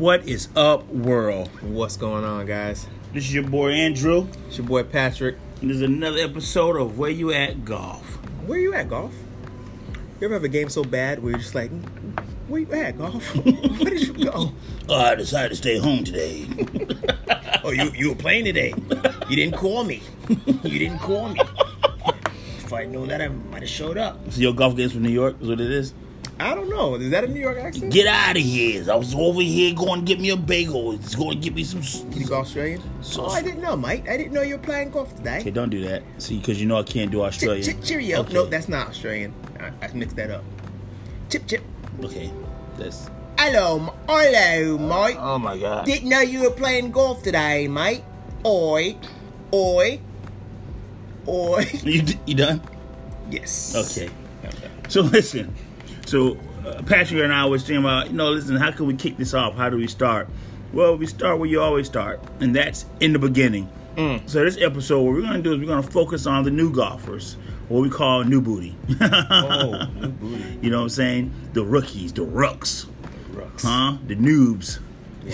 What is up, world? What's going on, guys? This is your boy Andrew. It's your boy Patrick. And this is another episode of Where You At Golf. Where you at, golf? You ever have a game so bad where you're just like, where you at, golf? where did you go? Oh, I decided to stay home today. Oh, you you were playing today. You didn't call me. You didn't call me. If I'd known that, I might have showed up. so your golf games from New York is what it is? I don't know. Is that a New York accent? Get out of here. I was over here going to get me a bagel. It's going to get me some... You go Australian? So- oh, I didn't know, Mike. I didn't know you were playing golf today. Okay, don't do that. See, because you know I can't do Chip, Australian. chip, cheerio. Okay. No, that's not Australian. I, I mixed that up. Chip, chip. Okay, that's... Hello, hello, Mike. Oh, my God. Didn't know you were playing golf today, mate. Oi, oi, oi. You, you done? Yes. Okay. So listen, so uh, Patrick and I was thinking about, you know, listen, how can we kick this off? How do we start? Well, we start where you always start, and that's in the beginning. So this episode, what we're gonna do is we're gonna focus on the new golfers, what we call new booty. Oh, new booty. You know what I'm saying? The rookies, the rooks, Rooks. huh? The noobs.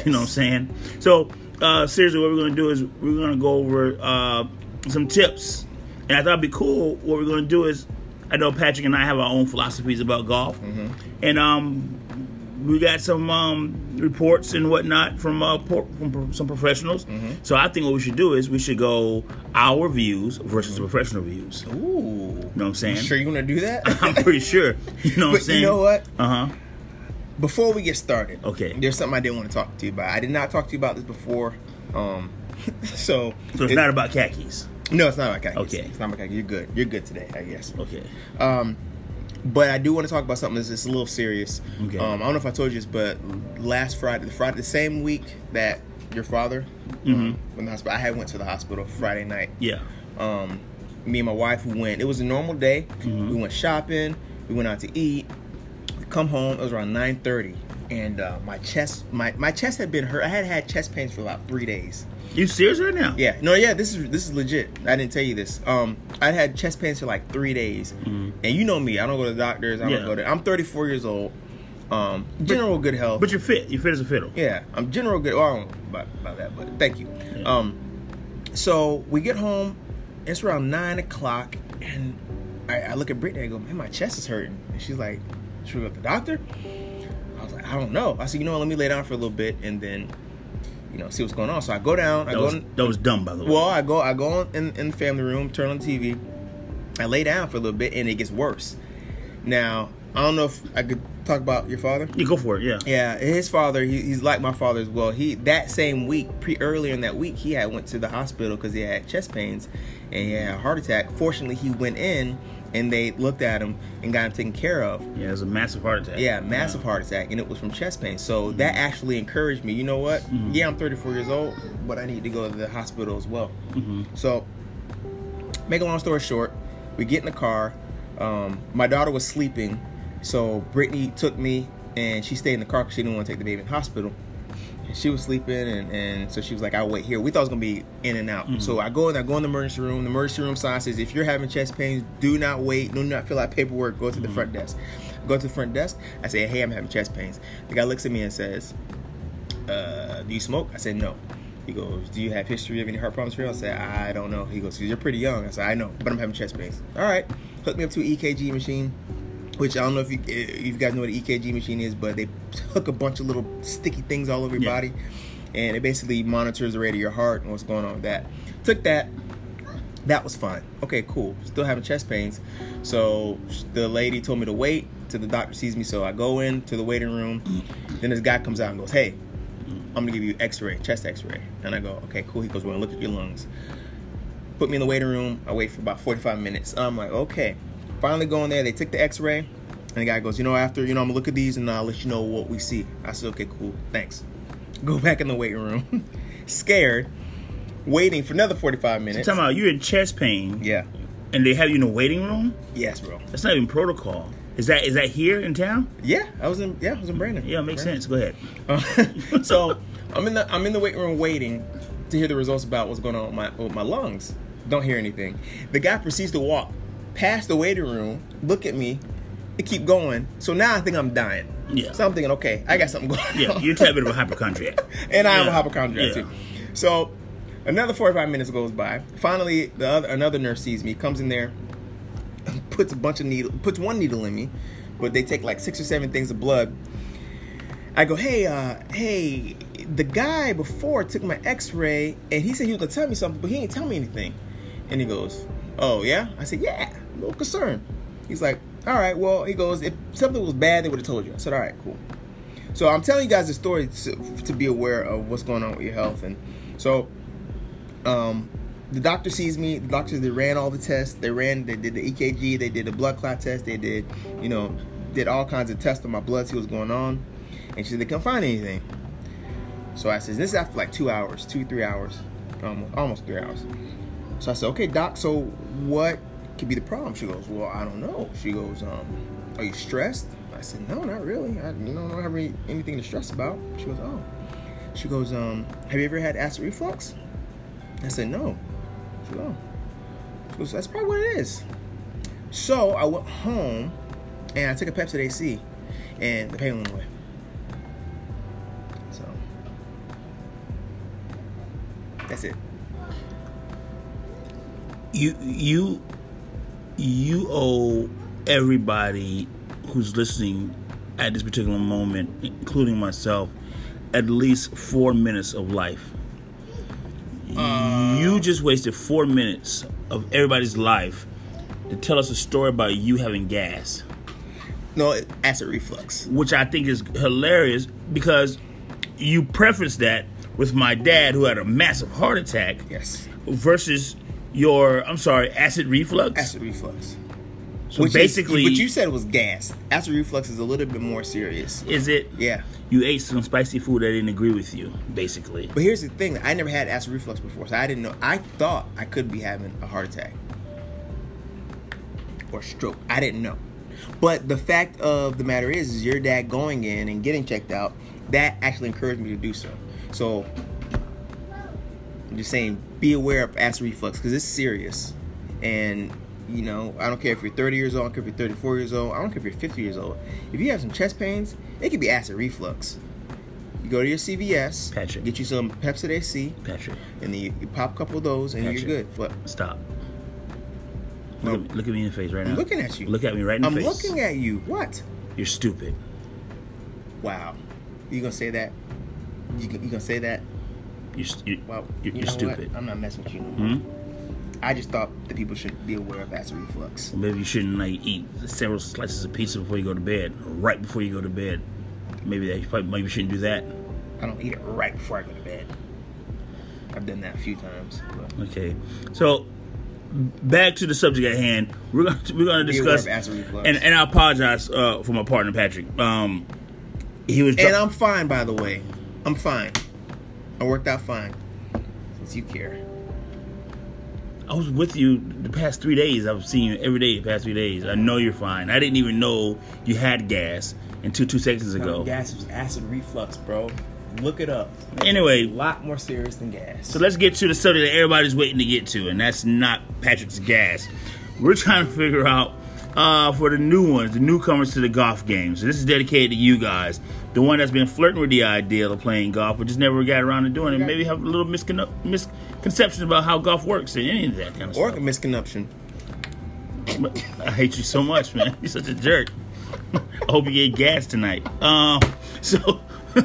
You know what I'm saying? So uh, seriously, what we're gonna do is we're gonna go over uh, some tips, and I thought it'd be cool. What we're gonna do is, I know Patrick and I have our own philosophies about golf, and um, we got some um, reports and whatnot from uh, por- from pro- some professionals. So I think what we should do is we should go our views versus the professional views. You Ooh. know what I'm saying? Sure, you want to do that? I'm pretty sure. You know what I'm saying? you know what? Uh huh. Before we get started, Okay. there's something I didn't want to talk to you about. I did not talk to you about this before. Um, so So it's it- not about khakis. No, it's not khakis. Okay. It's not khakis. You're good. You're good today, I guess. Okay. Um, but I do want to talk about something that's a little serious. Okay. Um, I don't know if I told you this, but last Friday, the Friday, the same week that your father Mhm. um, went to the hospital, I had went to the hospital Friday night. Yeah. Um, me and my wife we went. It was a normal day. Mhm. We went shopping. We went out to eat. We come home. It was around nine thirty, and uh, my chest, my my chest had been hurt. I had had chest pains for about three days. You serious right now? Yeah, no, yeah, this is this is legit. I didn't tell you this. Um, I had chest pains for like three days, Mhm. and you know me. I don't go to the doctors. I Yeah. don't go to. I'm 34 years old. Um, general good health. But you're fit. You're fit as a fiddle. yeah, I'm general good. Well, I don't know about, about that, but thank you. Yeah. Um, so we get home. It's around nine o'clock, and I, I look at Brittany. I go, "Man, my chest is hurting." And she's like, "Should we go to the doctor?" I was like, "I don't know." I said, "You know, what, let me lay down for a little bit, and then, you know, see what's going on." So I go down. I That go. was, in, that was dumb, by the way. well, I go I go in, in the family room, turn on the TV. I lay down for a little bit and it gets worse. Now, I don't know if I could talk about your father. you go for it. Yeah. Yeah, his father, he, he's like my father as well. He that same week, pre earlier in that week, he had went to the hospital because he had chest pains and he had a heart attack. Fortunately, he went in and they looked at him and got him taken care of. Yeah. It was a massive heart attack. Yeah, massive heart attack, and it was from chest pain. So that actually encouraged me. You know what? Mhm. Yeah, I'm 34 years old, but I need to go to the hospital as well. hmm So, make a long story short, we get in the car. Um, my daughter was sleeping, so Brittany took me and she stayed in the car because she didn't want to take the baby in the hospital. She was sleeping, and, and so she was like, "I'll wait here." We thought it was gonna be in and out. Mhm. So I go in, I go in the emergency room. The emergency room sign says, "If you're having chest pains, do not wait. Do not fill out paperwork. Go to the front desk." Go to the front desk. I say, "Hey, I'm having chest pains." The guy looks at me and says, uh, do you smoke? I said, no. He goes, do you have history of any heart problems for you? I said, I don't know. He goes, you're pretty young. I said, I know, but I'm having chest pains. All right. Hook me up to an EKG machine, which I don't know if you, eh, if you guys know what an EKG machine is, but they hook a bunch of little sticky things all over your Yeah. body. And it basically monitors the rate of your heart and what's going on with that. Took that. That was fine. Okay, cool. Still having chest pains. So the lady told me to wait till the doctor sees me. So I go in to the waiting room. Then this guy comes out and goes, "Hey, I'm gonna give you X-ray, chest X-ray." And I go, "Okay, cool." He goes, "Well, look at your lungs." Put me in the waiting room. I wait for about 45 minutes. I'm like, "Okay." Finally, go in there. They take the X-ray, and the guy goes, "You know, after you know, I'm gonna look at these and I'll let you know what we see." I said, "Okay, cool, thanks." Go back in the waiting room, scared, waiting for another 45 minutes. Talking about you're in chest pain, Yeah. and they have you in the waiting room. Yes, bro. That's not even protocol. Is that is that here in town? Yeah, I was in. Yeah, I was in Brandon. Yeah, it makes Brandon. sense. Go ahead. Uh, so I'm in the I'm in the waiting room waiting to hear the results about what's going on with my with my lungs. Don't hear anything. The guy proceeds to walk past the waiting room, look at me, it keep going. So now I think I'm dying. Yeah. So I'm thinking, okay, I got something going Yeah, on. you're a bit of a hypochondriac. and I am Yeah. a hypochondriac Yeah. too. So another 45 minutes goes by. Finally, the other another nurse sees me, comes in there, puts a bunch of needle, puts one needle in me, but they take like six or seven things of blood. I go, hey, uh, hey, the guy before took my X-ray, and he said he was gonna tell me something, but he didn't tell me anything. And he goes, oh yeah? I said, yeah, little concerned. He's like, all right, well, he goes, if something was bad, they would have told you. I said, all right, cool. So I'm telling you guys the story to, to be aware of what's going on with your health, and so um, the doctor sees me. The doctors they ran all the tests. They ran. They did the EKG. They did the blood clot test. They did, you know, did all kinds of tests on my blood, see what's going on. And she said they couldn't find anything. So I said, this is after like two hours, two three hours, almost almost three hours. So I said, okay, doc. So what could be the problem? She goes, well, I don't know. She goes, um, are you stressed? I said, no, not really. I, you know, don't have any, anything to stress about. She goes, oh. She goes, um, have you ever had acid reflux? I said, no. She goes, oh. She goes, that's probably what it is. So I went home and I took a Pepcid AC and the pain went away. So that's it. you you you owe everybody who's listening at this particular moment, including myself, at least four minutes of life. you uh. just wasted four minutes of everybody's life to tell us a story about you having gas, No, acid reflux. which I think is hilarious because you prefaced that with my dad who had a massive heart attack Yes, versus your I'm sorry acid reflux. acid reflux. so Which basically, is, but you said it was gas. Acid reflux is a little bit more serious. is it Yeah. you ate some spicy food that didn't agree with you, basically. But here's the thing: I never had acid reflux before, so I didn't know. I thought I could be having a heart attack or stroke. I didn't know. But the fact of the matter is, is your dad going in and getting checked out. That actually encouraged me to do so. So I'm just saying, be aware of acid reflux because it's serious. And you know, I don't care if you're 30 years old, I don't care if you're 34 years old, I don't care if you're 50 years old. If you have some chest pains, it could be acid reflux. You go to your CVS, Patrick. get you some Pepcid AC, Patrick, and then you, you pop a couple of those, and Patrick. you're good. What? stop. Look, at, me- look at me in the face right now. I'm looking at you. Look at me right in the I'm face. looking at you. What? You're stupid. Wow. You gonna say that? You, you gonna say that? You're, st- you're, Well, you you're know stupid. What? I'm not messing with you. No. Hmm? I just thought that people should be aware of acid reflux. Maybe you shouldn't like eat several slices of pizza before you go to bed, or right before you go to bed. Maybe that probably, maybe you shouldn't do that. I don't eat it right before I go to bed. I've done that a few times. But Okay, so back to the subject at hand. We're gonna we're gonna discuss, of acid reflux. and and I apologize uh, for my partner Patrick. Um, he was and I'm fine, by the way. I'm fine. I worked out fine. Since you care. I was with you the past three days. I've seen you every day the past three days. I know you're fine. I didn't even know you had gas until two seconds ago. Gas is acid reflux, bro. Look it up. Anyway, A lot more serious than gas. So let's get to the subject that everybody's waiting to get to, and that's not Patrick's gas. We're trying to figure out uh, for the new ones, the newcomers to the golf game. So this is dedicated to you guys, the one that's been flirting with the idea of playing golf, but just never got around to doing it. Maybe have a little miscon- misconceptions about how golf works and any of that kind of or a stuff. misconception. I hate you so much, man. You're such a jerk. I hope you get gas tonight. Um, so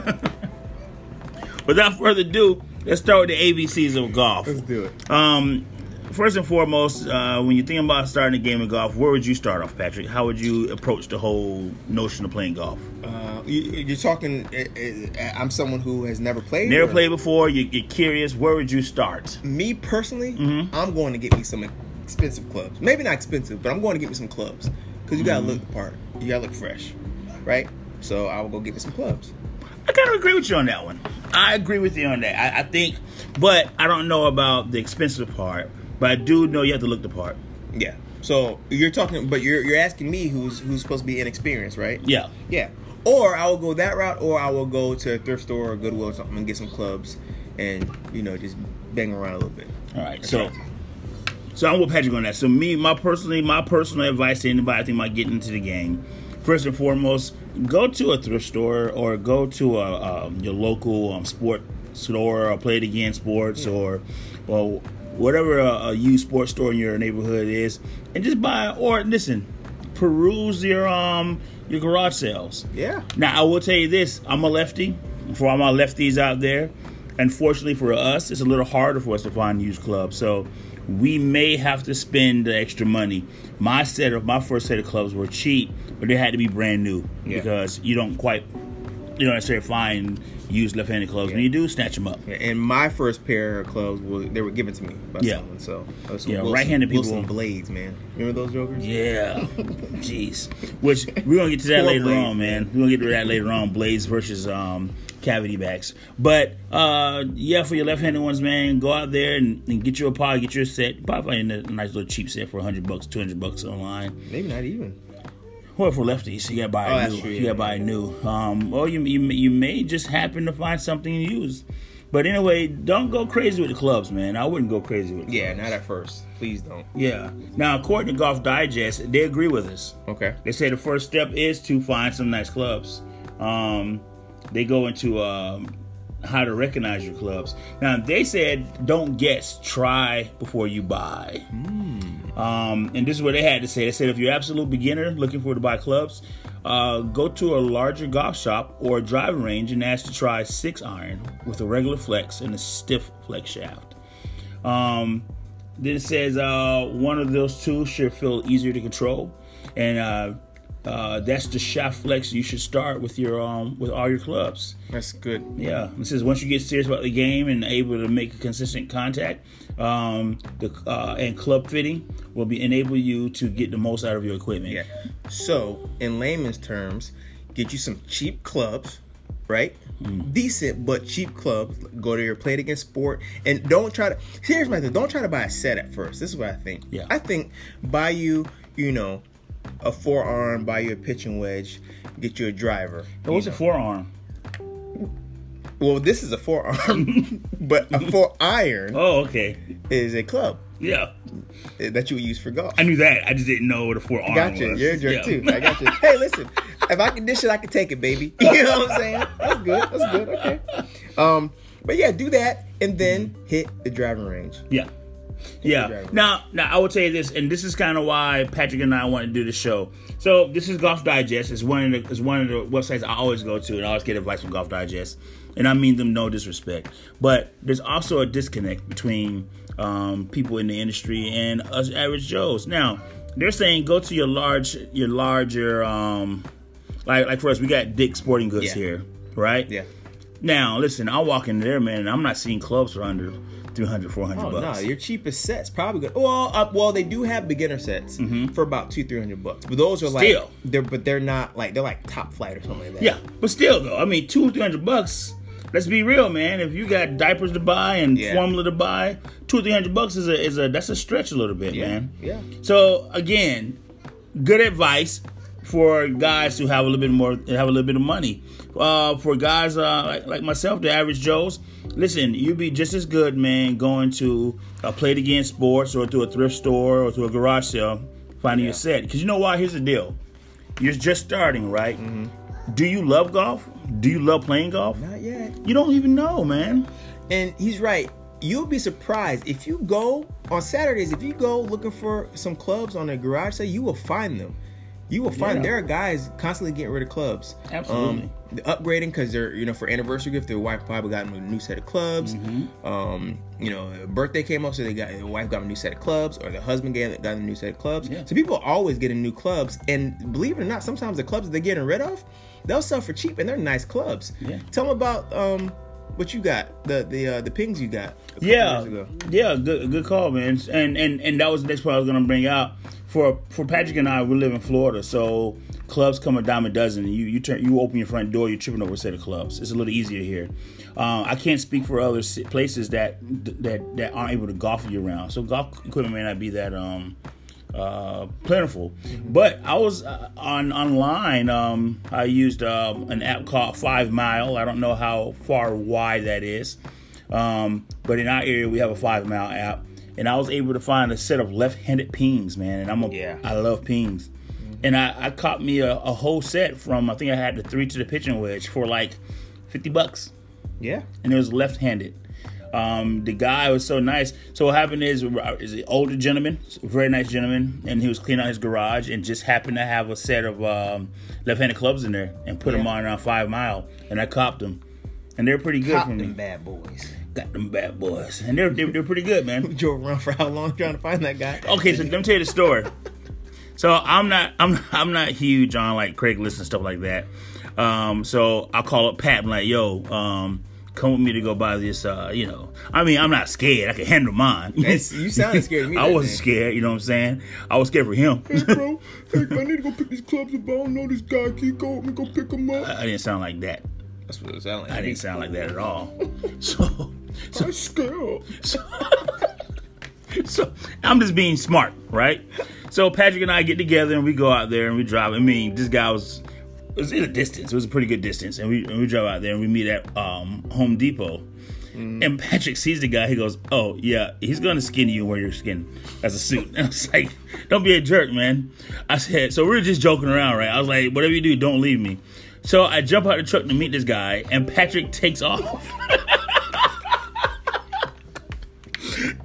without further ado, let's start with the ABCs of golf. Let's do it. Um, first and foremost, uh, when you think about starting a game of golf, where would you start off, Patrick? How would you approach the whole notion of playing golf? Uh, you, you're talking. Uh, uh, I'm someone who has never played. Never or- played before. You, you're curious. Where would you start? Me personally, Mm-hmm. I'm going to get me some expensive clubs. Maybe not expensive, but I'm going to get me some clubs because you gotta Mm-hmm. look the part. You gotta look fresh, right? So I will go get me some clubs. I kind of agree with you on that one. I agree with you on that. I, I think, but I don't know about the expensive part. But I do know you have to look the part. Yeah. So you're talking, but you're you're asking me who's who's supposed to be inexperienced, right? Yeah. Yeah. Or I will go that route, or I will go to a thrift store or Goodwill or something and get some clubs, and you know just bang around a little bit. All right. So, so I'm with Patrick on that. So me, my personally, my personal advice to anybody I think about getting into the game first and foremost, go to a thrift store or go to a, um, your local um, sport store or Play It Again Sports or well whatever a, a used sports store in your neighborhood is, and just buy or listen, peruse your um your garage sales. Yeah. Now I will tell you this: I'm a lefty. For all my lefties out there, unfortunately for us, it's a little harder for us to find used clubs. So we may have to spend the extra money. My set of my first set of clubs were cheap, but they had to be brand new Yeah. because you don't quite you don't necessarily find used left-handed clubs. When you do, snatch them up. Yeah, And my first pair of clubs were they were given to me by Yeah. someone. So those Yeah, Wilson, right-handed people- Wilson blades, man. Remember those jokers? Yeah, jeez. Which we're gonna get to that Poor later Blades, on, man. We're gonna get to that later on. Blades versus um, cavity backs. But uh, yeah, for your left-handed ones, man, go out there and, and get you a pod, get your set. Probably find a nice little cheap set for hundred bucks, two hundred bucks online. Maybe not even. Or for lefties, you gotta buy Oh, a new. true, you yeah. gotta buy a new. Um, or you, you you may just happen to find something used. But anyway, don't go crazy with the clubs, man. I wouldn't go crazy with. Yeah, clubs. not at first. Please don't. Yeah. Now, according to Golf Digest, they agree with us. Okay. They say the first step is to find some nice clubs. Um, they go into um, how to recognize your clubs. Now they said, don't guess, try before you buy. Um, and this is what they had to say. They said if you're an absolute beginner looking for to buy clubs, uh, go to a larger golf shop or a driving range and ask to try six iron with a regular flex and a stiff flex shaft. Um, then it says uh, one of those two should feel easier to control, and uh, uh, that's the shaft flex. You should start with your um, with all your clubs. That's good. Yeah, it says once you get serious about the game and able to make a consistent contact, um, the uh, and club fitting will be enable you to get the most out of your equipment. Yeah. So, in layman's terms, get you some cheap clubs, right? Mm. Decent but cheap clubs. Go to your Play It Again Sports, and don't try to. Here's my thing: don't try to buy a set at first. This is what I think. Yeah. I think buy you, you know, a forearm, buy you a pitching wedge, get you a driver. But what's you a forearm? Well, this is a forearm, but a four iron Oh, okay. is a club Yeah, that you would use for golf. I knew that. I just didn't know what a forearm Gotcha. was. You're a jerk Yeah. too. I got you. Hey, listen. If I can dish it, I can take it, baby. You know what I'm saying? That's good. That's good. Okay. Um, but yeah, do that and then hit the driving range. Yeah. Yeah. Now, now I will tell you this, and this is kind of why Patrick and I want to do the show. So this is Golf Digest. It's one of the it's one of the websites I always go to, and I always get advice from Golf Digest. And I mean them no disrespect, but there's also a disconnect between um, people in the industry and us average Joes. Now they're saying go to your large, your larger, um, like like for us, we got Dick Sporting Goods Yeah. here, right? Yeah. Now listen, I walk in there, man, and I'm not seeing clubs for under 300, 400 Oh no, bucks. your cheapest sets probably good. Well, uh, well, they do have beginner sets for about two, three hundred bucks, but those are like Mm-hmm. Still. they're but they're not like they're like top flight or something like that. Yeah, but still though, I mean, two three hundred bucks. Let's be real, man. If you got diapers to buy and Yeah. formula to buy, two three hundred bucks is a is a that's a stretch a little bit, yeah, man. yeah. So again, good advice for guys who have a little bit more have a little bit of money. Uh, for guys uh, like, like myself, the average Joes, listen, you'd be just as good, man, going to a Play It Again Sports or to a thrift store or to a garage sale, finding Yeah. your set. Because you know why? Here's the deal: you're just starting, right? Mm-hmm. Do you love golf? Do you love playing golf? Not yet. You don't even know, man. And he's right. You'll be surprised if you go on Saturdays. If you go looking for some clubs on a garage sale, you will find them. You will find Yeah. there are guys constantly getting rid of clubs. Absolutely. Um, upgrading because they're you know for anniversary gift. Their wife probably got them a new set of clubs. Mm-hmm. Um, you know, birthday came up, so they got their wife got a new set of clubs, or the husband got got a new set of clubs. Yeah. So people are always getting new clubs, and believe it or not, sometimes the clubs they're getting rid of, they'll sell for cheap, and they're nice clubs. Yeah. Tell them about um what you got, the the uh, the pings you got. a Yeah, years ago. yeah, good, good call, man. And and and that was the next part I was gonna bring out. For for Patrick and I, we live in Florida, so clubs come a dime a dozen. You you turn you open your front door, you're tripping over a set of clubs. It's a little easier here. Uh, I can't speak for other places that that that aren't able to golf year round. So golf equipment may not be that um uh, plentiful. But I was uh, on online. Um, I used um, an app called Five Mile. I don't know how far wide that is, um, but in our area we have a Five Mile app, and I was able to find a set of left-handed pings, man. And I'm a Yeah. I love pings. and I, I caught me a, a whole set from I think I had the three to the pitching wedge for like fifty bucks, Yeah. and it was left handed. Um, the guy was so nice. So what happened is, is an older gentleman, very nice gentleman, and he was cleaning out his garage and just happened to have a set of um, left-handed clubs in there and put them on around five mile, and I copped them, and they're pretty good for me. them bad boys. Got them bad boys, and they're they're, they're pretty good, man. You drove around for how long trying to find that guy? Okay, so let me tell you the story. So I'm not I'm I'm not huge on like Craigslist and stuff like that. Um, so I'll call up Pat and like, yo, um, come with me to go buy this. Uh, you know, I mean, I'm not scared. I can handle mine. That's- you sounded scared to me I wasn't day. scared. You know what I'm saying? I was scared for him. Hey, bro, hey, I need to go pick these clubs up. I don't know this guy. Can you go with me? Go pick them up. I didn't sound like that. That's what it sounded like. I didn't sound like that at all. So, so I'm scared. so I'm just being smart, right? So Patrick and I get together and we go out there and we drive. I mean, this guy was it was in a distance. It was a pretty good distance, and we and we drive out there and we meet at um, Home Depot. And Patrick sees the guy. He goes, "Oh yeah, he's gonna skin you and wear your skin as a suit." And I was like, "Don't be a jerk, man." I said, "So we are just joking around, right?" I was like, "Whatever you do, don't leave me." So I jump out of the truck to meet this guy, and Patrick takes off.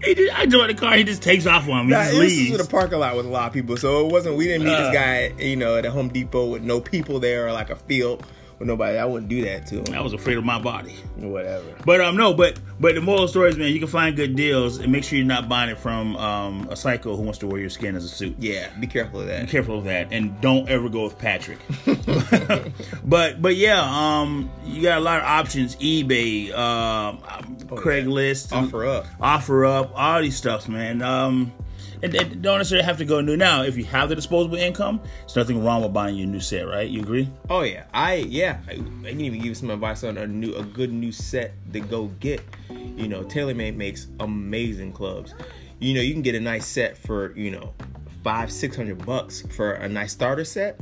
he just, I out the car. He just takes off on me. Nah, he just this was in a parking lot with a lot of people, so it wasn't. We didn't meet Uh. this guy, you know, at a Home Depot with no people there or like a field with nobody. I wouldn't do that to him. I was afraid of my body. Whatever. But um no, but but the moral story is man, you can find good deals and make sure you're not buying it from um a psycho who wants to wear your skin as a suit. Yeah, be careful of that. Be careful of that and don't ever go with Patrick. but but yeah, um you got a lot of options, eBay, um Craigslist, OfferUp. offer up, all these stuffs, man. Um and don't necessarily have to go new. Now, if you have the disposable income, there's nothing wrong with buying your new set, right? You agree? Oh yeah, I yeah. I, I can even give you some advice on a new, a good new set to go get. You know, TaylorMade makes amazing clubs. You know, you can get a nice set for you know five, six hundred bucks for a nice starter set.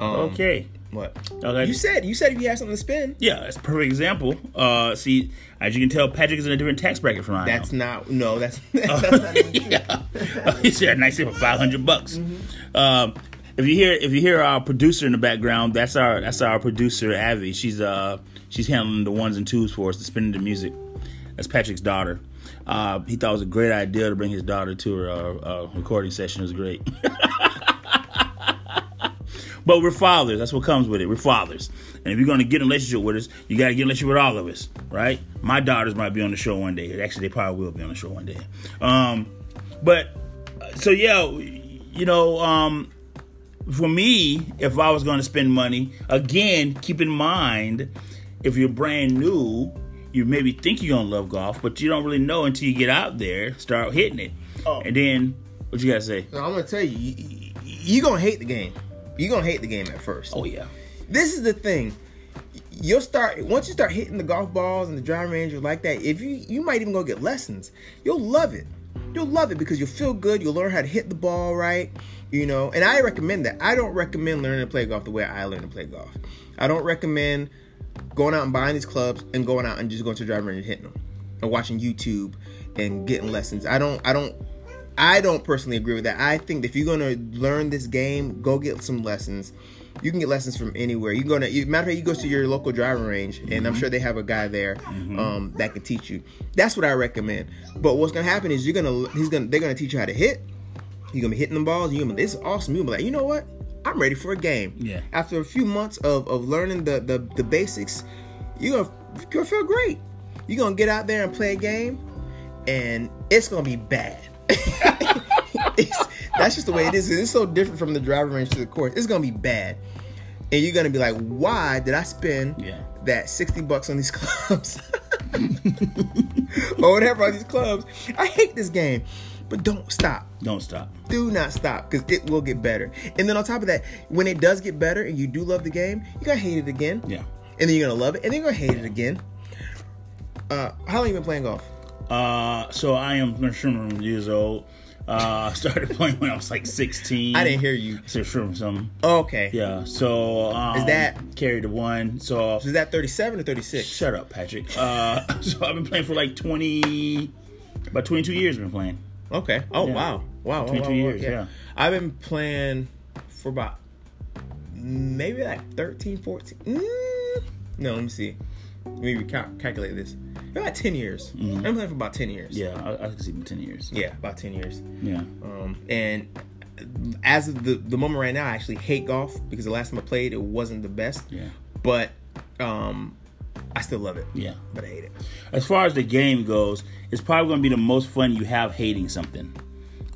Um, Okay. What? Okay. You said you said if you had something to spend. Yeah, that's a perfect example. Uh, see, as you can tell, Patrick is in a different tax bracket from I am. That's not no. That's that's not even yeah, he said nice for five hundred bucks. Um, if you hear if you hear our producer in the background, that's our that's our producer Avi. She's uh she's handling the ones and twos for us, the spinning the music. That's Patrick's daughter. Uh, he thought it was a great idea to bring his daughter to her uh, uh, recording session. It was great. But we're fathers. That's what comes with it. We're fathers. And if you're going to get in a relationship with us, you got to get in a relationship with all of us, right? My daughters might be on the show one day. Actually, they probably will be on the show one day. Um, but so yeah, you know, um, for me, if I was going to spend money, again, keep in mind if you're brand new, you maybe think you're going to love golf, but you don't really know until you get out there, start hitting it, Oh. and then what you got to say? No, I'm gonna tell you, you, you, you gonna hate the game. You're gonna hate the game at first. Oh yeah, This is the thing. You'll start once you start hitting the golf balls and the driving range like that. If you you might even go get lessons, you'll love it. You'll love it because you'll feel good. You'll learn how to hit the ball right. You know, and I recommend that. I don't recommend learning to play golf the way I learned to play golf. I don't recommend going out and buying these clubs and going out and just going to the driving range and hitting them, and watching YouTube and getting lessons. I don't. I don't. I don't personally agree with that. I think if you're gonna learn this game, go get some lessons. You can get lessons from anywhere. You can go to you, matter of fact, you go to your local driving range, and I'm sure they have a guy there um, that can teach you. That's what I recommend. But what's gonna happen is you're gonna he's gonna they're gonna teach you how to hit. You're gonna be hitting the balls. You're gonna be, this is awesome. You're gonna be like, you know what? I'm ready for a game. Yeah. After a few months of, of learning the, the the basics, you're gonna you're gonna feel great. You're gonna get out there and play a game, and it's gonna be bad. That's just the way it is. It's so different from the driving range to the course. It's gonna be bad, and you're gonna be like, "Why did I spend Yeah. that sixty bucks on these clubs, or whatever on these clubs? I hate this game." But don't stop. don't stop. Do not stop because it will get better. And then on top of that, when it does get better and you do love the game, you're gonna hate it again. Yeah. And then you're gonna love it, and then you're gonna hate it again. Uh, how long you been playing golf? Uh, so I am 31 years old. Uh, I started playing when I was like 16. I didn't hear you. So from some, Okay. yeah. So um, Is that- carried the one? So Is that 37 or 36? shut up, Patrick. Uh, so I've been playing for like 20, about 22 years. I've been playing. Okay. Oh Yeah. wow. Wow. wow, 22 wow, wow, years, yeah. I've been playing for about maybe like 13, 14. Mm, no, let me see. Maybe cal- calculate this. About 10 years. I've been playing for about 10 years. Yeah, I, I can see ten years. Yeah, about 10 years. Yeah. Um, and as of the, the moment right now, I actually hate golf because the last time I played, it wasn't the best. Yeah. But um, I still love it. Yeah. But I hate it. As far as the game goes, it's probably going to be the most fun you have hating something.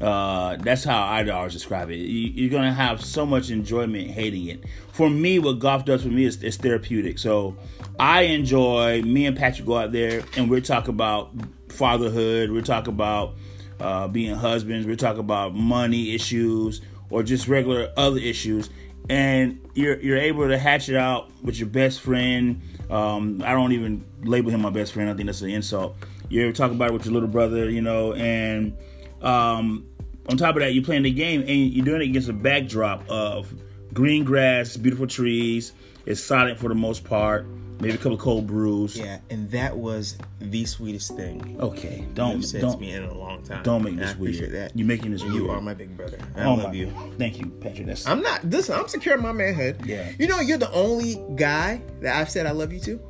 Uh, that's how I'd always describe it. You, you're going to have so much enjoyment hating it. For me, what golf does for me is, is therapeutic. So I enjoy, me and Patrick go out there and we're talking about fatherhood, we're talking about uh, being husbands, we're talking about money issues or just regular other issues. And you're, you're able to hatch it out with your best friend. Um, I don't even label him my best friend. I think that's an insult. You're talking about it with your little brother, you know, and um, on top of that, you're playing the game and you're doing it against a backdrop of green grass, beautiful trees. It's silent for the most part. Maybe a couple of cold brews. Yeah, and that was the sweetest thing Okay, don't said don't me in a long time. don't make And this I weird. that. You're making this You weird. are my big brother. I oh love you. Thank you, Patrick. That's I'm not. Listen, I'm secure in my manhood. Yeah. You know, you're the only guy that I've said I love you to.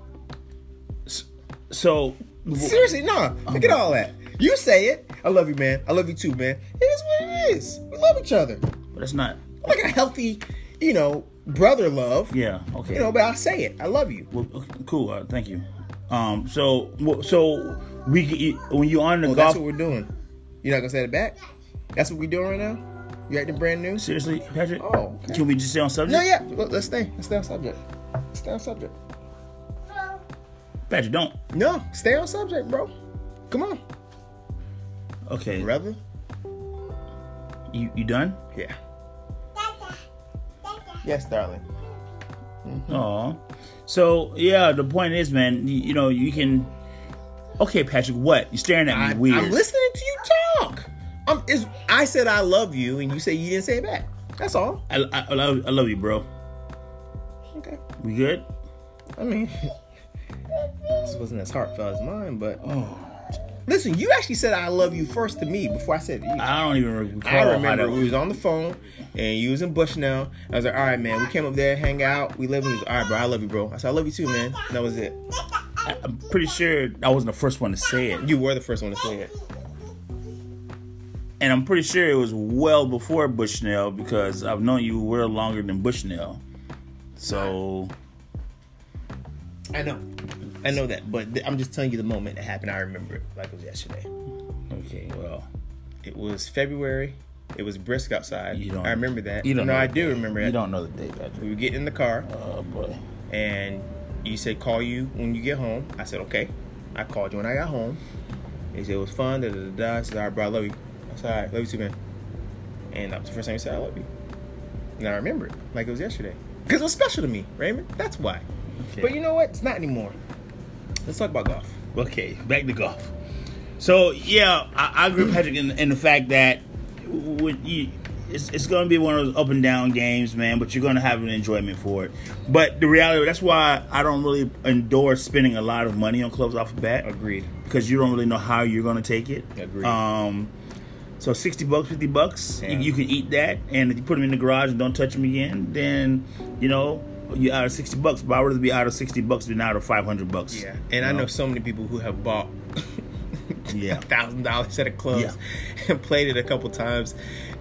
so. Seriously, no. Look at oh. all that. You say it. I love you, man. I love you too, man. It is what it is. We love each other. But it's not. Like a healthy, you know, brother love. Yeah. Okay. You know, but I say it. I love you. Well, okay, cool. Uh, thank you. Um. So. So we when you on the golf. that's what we're doing. You're not gonna say it back. That's what we're doing right now. You acting brand new. seriously, Patrick. Oh, okay. Can we just stay on subject? No, yeah. Well, let's stay. Let's stay on subject. Let's stay on subject. Patrick, don't. No, stay on subject, bro. Come on, Okay. brother. You you done? Yeah. Yes, darling. Aw. So yeah, the point is, man. You, you know, you can. Okay, Patrick. What? You staring at me I, weird? I'm listening to you talk. Um, is I said I love you, and you say you didn't say it back. That's all. I, I, I love I love you, bro. Okay. We good? I mean, this wasn't as heartfelt as mine, but Oh, listen, you actually said I love you first to me before I said you. I don't even recall. I remember we was on the phone and you was in Bushnell. I was like, all right, man. We came up there, hang out. We live. He was all right, bro. I love you, bro. I said, I love you too, man. That was it. I- I'm pretty sure I wasn't the first one to say it, You were the first one to say it. and I'm pretty sure it was well before Bushnell because I've known you were longer than Bushnell. So I know. I know that, but th- I'm just telling you the moment that happened. I remember it like it was yesterday. okay, well, It was February. It was brisk outside. You don't- I remember that. you don't No, know I do remember you it. don't know the date, Patrick. We were getting in the car, Oh boy. and you said call you when you get home. I said okay. I called you when I got home. He said it was fun. Da da da. da. I said all right, bro. I love you. I said all right, love you too, man. And that was the first time you said I love you. And I remember it like it was yesterday because it was special to me, Raymond. That's why. Okay. But you know what? It's not anymore. Let's talk about golf. Okay, back to golf. So yeah, I, I agree with Patrick in, in the fact that with you, it's, it's going to be one of those up and down games, man. But you're going to have an enjoyment for it. But the reality, that's why I don't really endorse spending a lot of money on clubs off the bat Agreed. because you don't really know how you're going to take it. Agreed. Um, so sixty bucks, fifty bucks, Yeah. you, you can eat that, and if you put them in the garage and don't touch them again, then you know you're out of sixty bucks. But I'd rather be out of sixty bucks than out of five hundred bucks. Yeah, and I know so many people who have bought Yeah. thousand dollar set of clubs Yeah. and played it a couple times,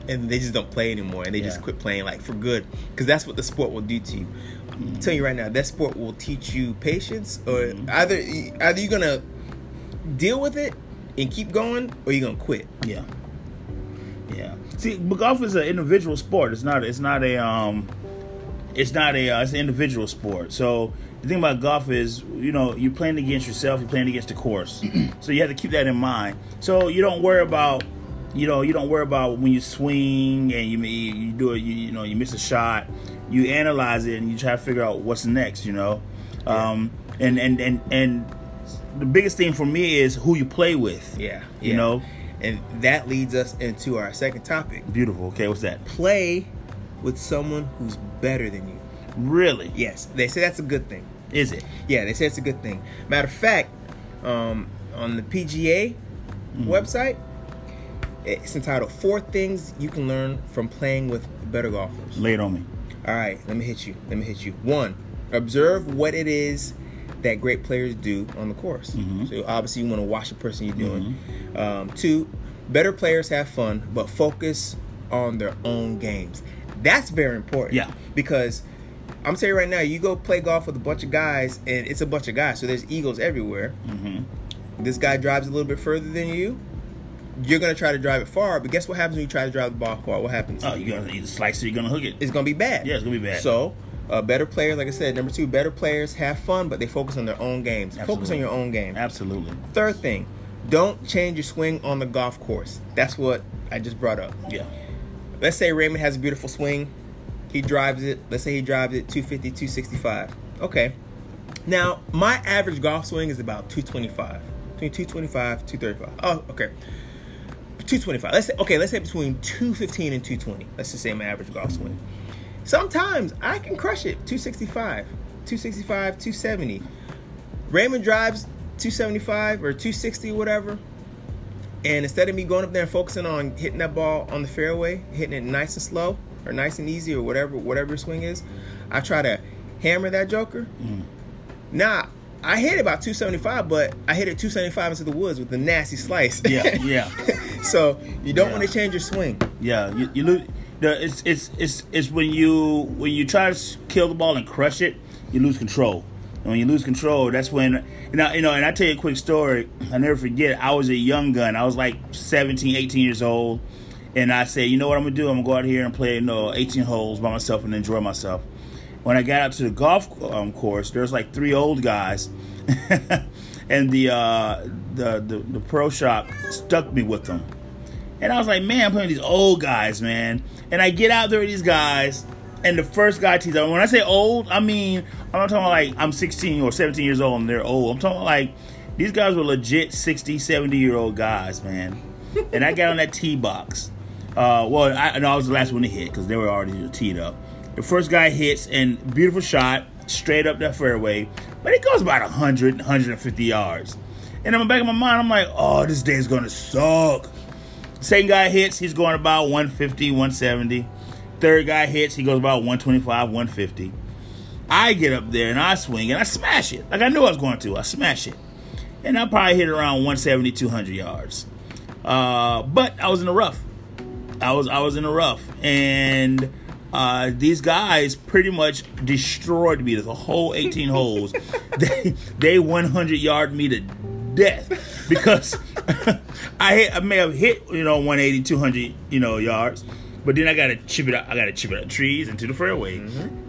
and they just don't play anymore, and they just quit playing like for good, because that's what the sport will do to you. I'm telling you right now, that sport will teach you patience, or Mm-hmm. either either you're gonna deal with it and keep going, or you're gonna quit. Yeah. Yeah. See, but golf is an individual sport. It's not. It's not a. Um. It's not a. Uh, it's an individual sport. So the thing about golf is, you know, you're playing against yourself. You're playing against the course. so you have to keep that in mind. So you don't worry about. You know, you don't worry about when you swing and you you do it. You, you know, you miss a shot. You analyze it and you try to figure out what's next. You know, um, and and and and the biggest thing for me is who you play with. Yeah, You yeah. know, and that leads us into our second topic: Beautiful. Okay, what's that? play with someone who's better than you. Really? Yes, they say that's a good thing. Is it? Yeah, they say it's a good thing. Matter of fact, um, on the PGA Mm-hmm. website, it's entitled Four Things You Can Learn from Playing with Better Golfers. Lay it on me. All right, let me hit you. Let me hit you. One, observe what it is that great players do on the course. Mhm. So obviously you want to watch the person you're doing. Um, two, better players have fun, but focus on their own games. That's very important. Yeah. Because I'm telling you right now, you go play golf with a bunch of guys, and it's a bunch of guys, so there's eagles everywhere. hmm This guy drives a little bit further than you. You're gonna try to drive it far, but guess what happens when you try to drive the ball far? What happens? Oh, you're gonna either slice it, or you're gonna hook it. it's gonna be bad. Yeah, it's gonna be bad. So, uh, better players, like I said, number two, better players have fun, but they focus on their own games. Focus on your own game. Absolutely. Third thing, don't change your swing on the golf course. That's what I just brought up. Yeah. Let's say Raymond has a beautiful swing. He drives it. Let's say he drives it 250, 265. Okay. Now, my average golf swing is about 225. Between 225, 235. Oh, okay. 225. Let's say okay, let's say between 215 and 220. Let's just say my average golf swing. Sometimes I can crush it 265, 265, 270. Raymond drives 275 or 260 whatever. And instead of me going up there and focusing on hitting that ball on the fairway, hitting it nice and slow or nice and easy or whatever whatever your swing is, I try to hammer that joker. Mm. Nah, I hit it about 275, but I hit it 275 into the woods with a nasty slice. Yeah, yeah. so you don't Yeah. want to change your swing. Yeah, you, you lose. The, it's it's it's it's when you when you try to kill the ball and crush it, you lose control. And when you lose control, that's when you know, you know. And I tell you a quick story. I never forget. I was a young gun. I was like 17, 18 years old, and I said, you know what I'm gonna do? I'm gonna go out here and play you know 18 holes by myself and enjoy myself. When I got out to the golf um, course, there was like three old guys, and the, uh, the the the pro shop stuck me with them. And I was like, man, I'm playing these old guys, man. And I get out there with these guys, and the first guy tees up. When I say old, I mean I'm not talking like I'm 16 or 17 years old and they're old. I'm talking like these guys were legit 60, 70 year old guys, man. and I got on that tee box. Uh, well, I, I was the last one to hit because they were already teed up. The first guy hits and beautiful shot straight up that fairway, but it goes about 100, 150 yards. And in the back of my mind, I'm like, oh, this day's gonna suck. Same guy hits, he's going about 150, 170. Third guy hits, he goes about 125, 150. I get up there and I swing and I smash it. Like I knew I was going to. I smash it. And I probably hit around 170, 200 yards. Uh, but I was in the rough. I was I was in the rough. And uh, these guys pretty much destroyed me the whole 18 holes. They they 100 yard me to death because I hit, I may have hit you know 180 200 you know yards but then I gotta chip it out I gotta chip it out trees into the fairway.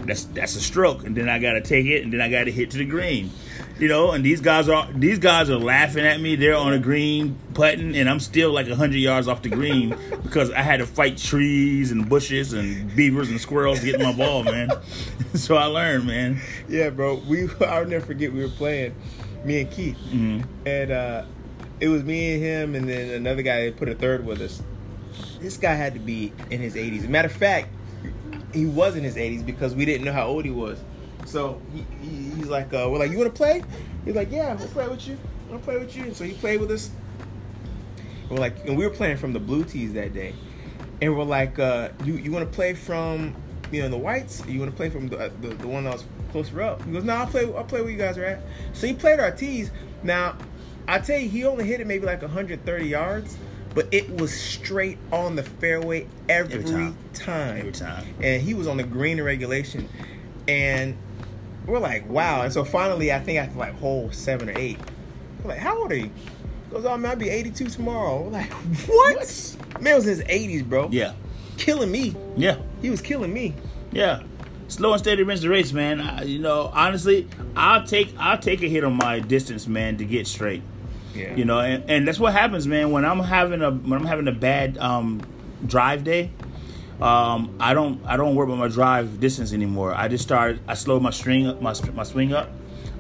That's that's a stroke. And then I gotta take it and then I gotta hit to the green. You know and these guys are these guys are laughing at me. They're on a green putting and I'm still like 100 yards off the green because I had to fight trees and bushes and beavers and squirrels to get my ball man. So I learned man. Yeah, bro. We I'll never forget we were playing, me and Keith, Mhm. and uh, it was me and him, and then another guy put a third with us. This guy had to be in his 80s. Matter of fact, he was in his 80s because we didn't know how old he was. So he, he, he's like, uh, we're like, you want to play? He's like, yeah, we'll play with you. I'll play with you. And so he played with us. We're like, and we were playing from the blue tees that day, and we're like, uh, you you want to play from you know the whites? You want to play from the, the the one that was closer up? He goes, no, I'll play. I'll play where you guys are at. So he played our tees. Now, I tell you, he only hit it maybe like 130 yards, but it was straight on the fairway every, Every time. time. Every time. And he was on the green regulation, and we're like, wow. And so finally, I think after like hole seven or eight, we're like, how old are you? He goes, oh man, I'll be 82 tomorrow. We're like, what? Man was in his 80s, bro. yeah Killing me. yeah He was killing me. Yeah, slow and steady wins the race, man. I, you know, honestly, I'll take I'll take a hit on my distance, man, to get straight. Yeah. You know, and, and that's what happens, man. When I'm having a when I'm having a bad um, drive day, um, I don't I don't worry about my drive distance anymore. I just start I slow my string up my my swing up.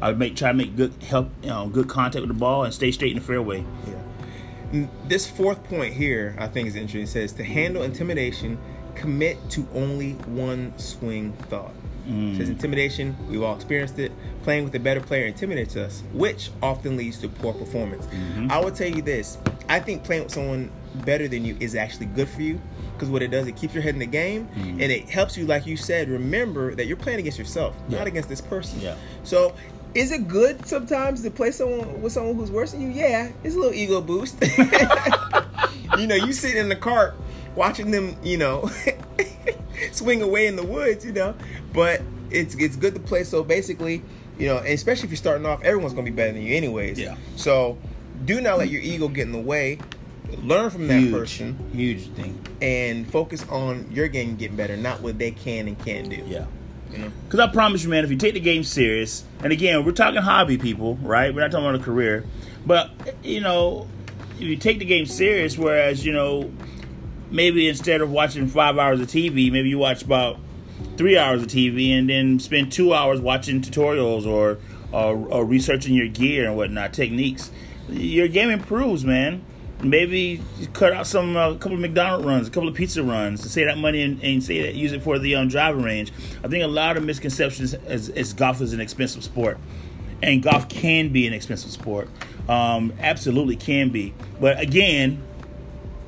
I make try to make good help you know good contact with the ball and stay straight in the fairway. Yeah. This fourth point here, I think is interesting. It says to handle intimidation, commit to only one swing thought. It says intimidation, we've all experienced it. Playing with a better player intimidates us, which often leads to poor performance. I would tell you this I think playing with someone better than you is actually good for you because what it does, it keeps your head in the game Mm-hmm. and it helps you, like you said, remember that you're playing against yourself, Yeah. not against this person. Yeah. So, is it good sometimes to play someone with someone who's worse than you? Yeah, it's a little ego boost. you know, you sit in the cart watching them, you know, swing away in the woods, you know. But it's it's good to play. So basically, you know, especially if you're starting off, everyone's gonna be better than you anyways. Yeah. So do not let your ego get in the way. Learn from that huge, person huge thing. and focus on your game getting better, not what they can and can't do. Yeah. You know? Because I promise you, man, if you take the game serious, and again, we're talking hobby people, right? We're not talking about a career. But, you know, if you take the game serious, whereas, you know, maybe instead of watching five hours of TV, maybe you watch about three hours of TV and then spend two hours watching tutorials or, or, or researching your gear and whatnot, techniques. Your game improves, man. Maybe cut out some uh, a couple of McDonald runs, a couple of pizza runs, and save that money and, and say that use it for the um, driving range. I think a lot of misconceptions is, is golf is an expensive sport, and golf can be an expensive sport. Um, absolutely can be, but again,